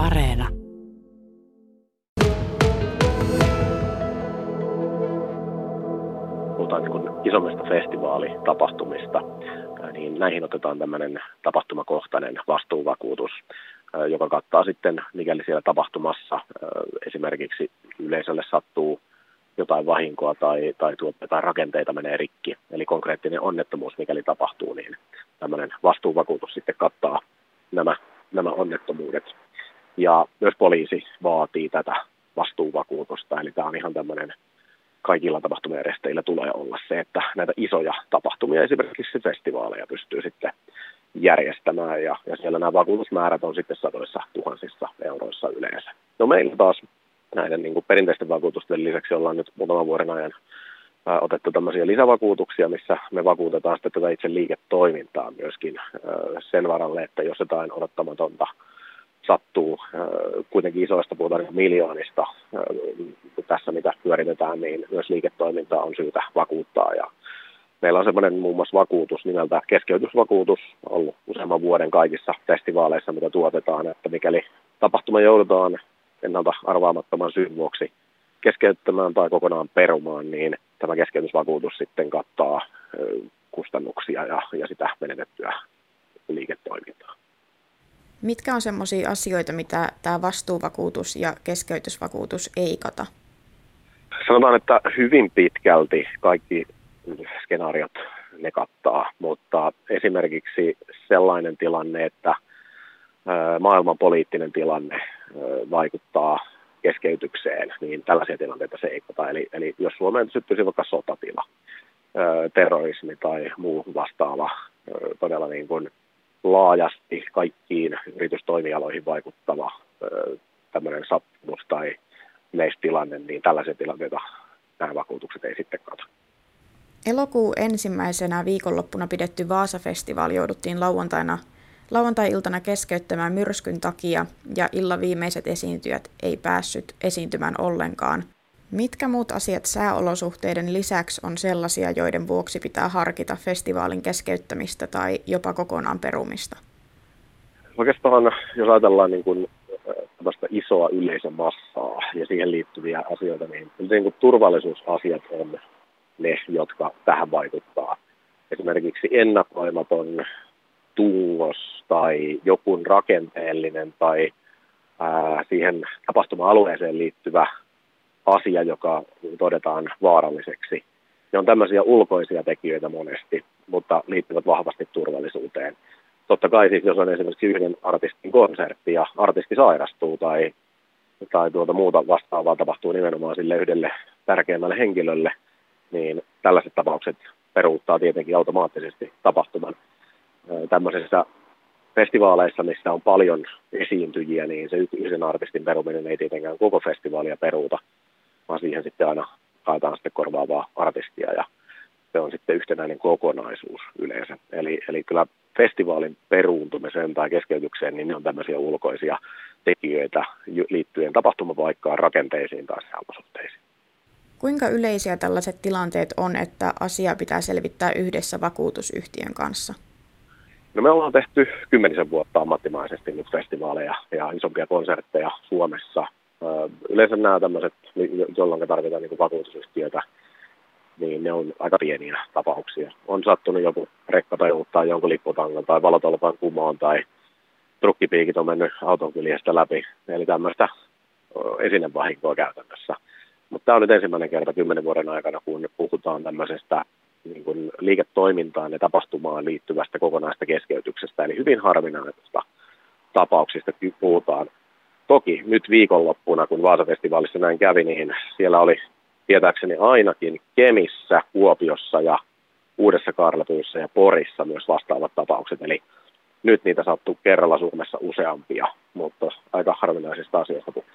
Areena. Puhutaan niin isommista festivaalitapahtumista, niin näihin otetaan tämmöinen tapahtumakohtainen vastuuvakuutus, joka kattaa sitten, mikäli siellä tapahtumassa esimerkiksi yleisölle sattuu jotain vahinkoa tai, tai, tuota, tai rakenteita menee rikki, eli konkreettinen onnettomuus, mikäli tapahtuu, niin tämmöinen vastuuvakuutus sitten kattaa nämä, nämä onnettomuudet. Ja myös poliisi vaatii tätä vastuuvakuutusta, eli tämä on ihan tämmöinen kaikilla tapahtumajärjestäjillä tulee olla se, että näitä isoja tapahtumia, esimerkiksi festivaaleja, pystyy sitten järjestämään, ja, ja siellä nämä vakuutusmäärät on sitten sadoissa tuhansissa euroissa yleensä. No meillä taas näiden niin kuin perinteisten vakuutusten lisäksi ollaan nyt muutaman vuoden ajan otettu tämmöisiä lisävakuutuksia, missä me vakuutetaan sitten tätä itse liiketoimintaa myöskin sen varalle, että jos jotain odottamatonta kuitenkin isoista puhutaan niin miljoonista tässä, mitä pyöritetään, niin myös liiketoimintaa on syytä vakuuttaa ja Meillä on semmoinen muun muassa vakuutus nimeltä keskeytysvakuutus ollut useamman vuoden kaikissa festivaaleissa, mitä tuotetaan, että mikäli tapahtuma joudutaan ennalta arvaamattoman syyn vuoksi keskeyttämään tai kokonaan perumaan, niin tämä keskeytysvakuutus sitten kattaa kustannuksia ja, ja sitä menetettyä liiketoimintaa. Mitkä on sellaisia asioita, mitä tämä vastuuvakuutus ja keskeytysvakuutus ei kata? Sanotaan, että hyvin pitkälti kaikki skenaariot ne kattaa, mutta esimerkiksi sellainen tilanne, että maailman poliittinen tilanne vaikuttaa keskeytykseen, niin tällaisia tilanteita se ei kata. Eli, eli jos Suomeen syttyisi vaikka sotatila, terrorismi tai muu vastaava todella niin kuin laajasti kaikkiin yritystoimialoihin vaikuttava tämmöinen sattumus tai yleistilanne, niin tällaisia tilanteita nämä vakuutukset ei sitten kata. Elokuun ensimmäisenä viikonloppuna pidetty Vaasa-festivaali jouduttiin lauantaina lauantai-iltana keskeyttämään myrskyn takia ja illan viimeiset esiintyjät ei päässyt esiintymään ollenkaan. Mitkä muut asiat sääolosuhteiden lisäksi on sellaisia, joiden vuoksi pitää harkita festivaalin keskeyttämistä tai jopa kokonaan perumista? Oikeastaan, jos ajatellaan niin kuin, isoa yleisömassaa ja siihen liittyviä asioita, niin, niin kuin turvallisuusasiat on ne, jotka tähän vaikuttaa. Esimerkiksi ennakoimaton tulos tai joku rakenteellinen tai ää, siihen tapahtuma-alueeseen liittyvä asia, joka todetaan vaaralliseksi. Ne on tämmöisiä ulkoisia tekijöitä monesti, mutta liittyvät vahvasti turvallisuuteen. Totta kai siis, jos on esimerkiksi yhden artistin konsertti ja artisti sairastuu tai, tai tuota muuta vastaavaa tapahtuu nimenomaan sille yhdelle tärkeimmälle henkilölle, niin tällaiset tapaukset peruuttaa tietenkin automaattisesti tapahtuman. Tämmöisessä festivaaleissa, missä on paljon esiintyjiä, niin se yhden artistin peruminen ei tietenkään koko festivaalia peruuta, vaan siihen sitten aina haetaan sitten korvaavaa artistia ja se on sitten yhtenäinen kokonaisuus yleensä. Eli, eli kyllä festivaalin peruuntumiseen tai keskeytykseen, niin ne on tämmöisiä ulkoisia tekijöitä liittyen tapahtumapaikkaan, rakenteisiin tai sääolosuhteisiin. Kuinka yleisiä tällaiset tilanteet on, että asia pitää selvittää yhdessä vakuutusyhtiön kanssa? No me ollaan tehty kymmenisen vuotta ammattimaisesti nyt festivaaleja ja isompia konsertteja Suomessa. Yleensä nämä tämmöiset, jolloin tarvitaan niin vakuutusyhtiötä, niin ne on aika pieniä tapauksia. On sattunut joku rekka tai jonkun lipputangan tai valotolpan kumoon tai trukkipiikit on mennyt auton kyljestä läpi. Eli tämmöistä esinevahinkoa käytännössä. Mutta tämä on nyt ensimmäinen kerta kymmenen vuoden aikana, kun puhutaan tämmöisestä niin kuin liiketoimintaan ja tapahtumaan liittyvästä kokonaista keskeytyksestä. Eli hyvin harvinaisista tapauksista puhutaan. Toki nyt viikonloppuna, kun Vaasafestivaalissa näin kävi, niin siellä oli tietääkseni ainakin Kemissä, Kuopiossa ja Uudessa Karlepyyssä ja Porissa myös vastaavat tapaukset. Eli nyt niitä sattuu kerralla Suomessa useampia, mutta aika harvinaisista asioista puhutaan.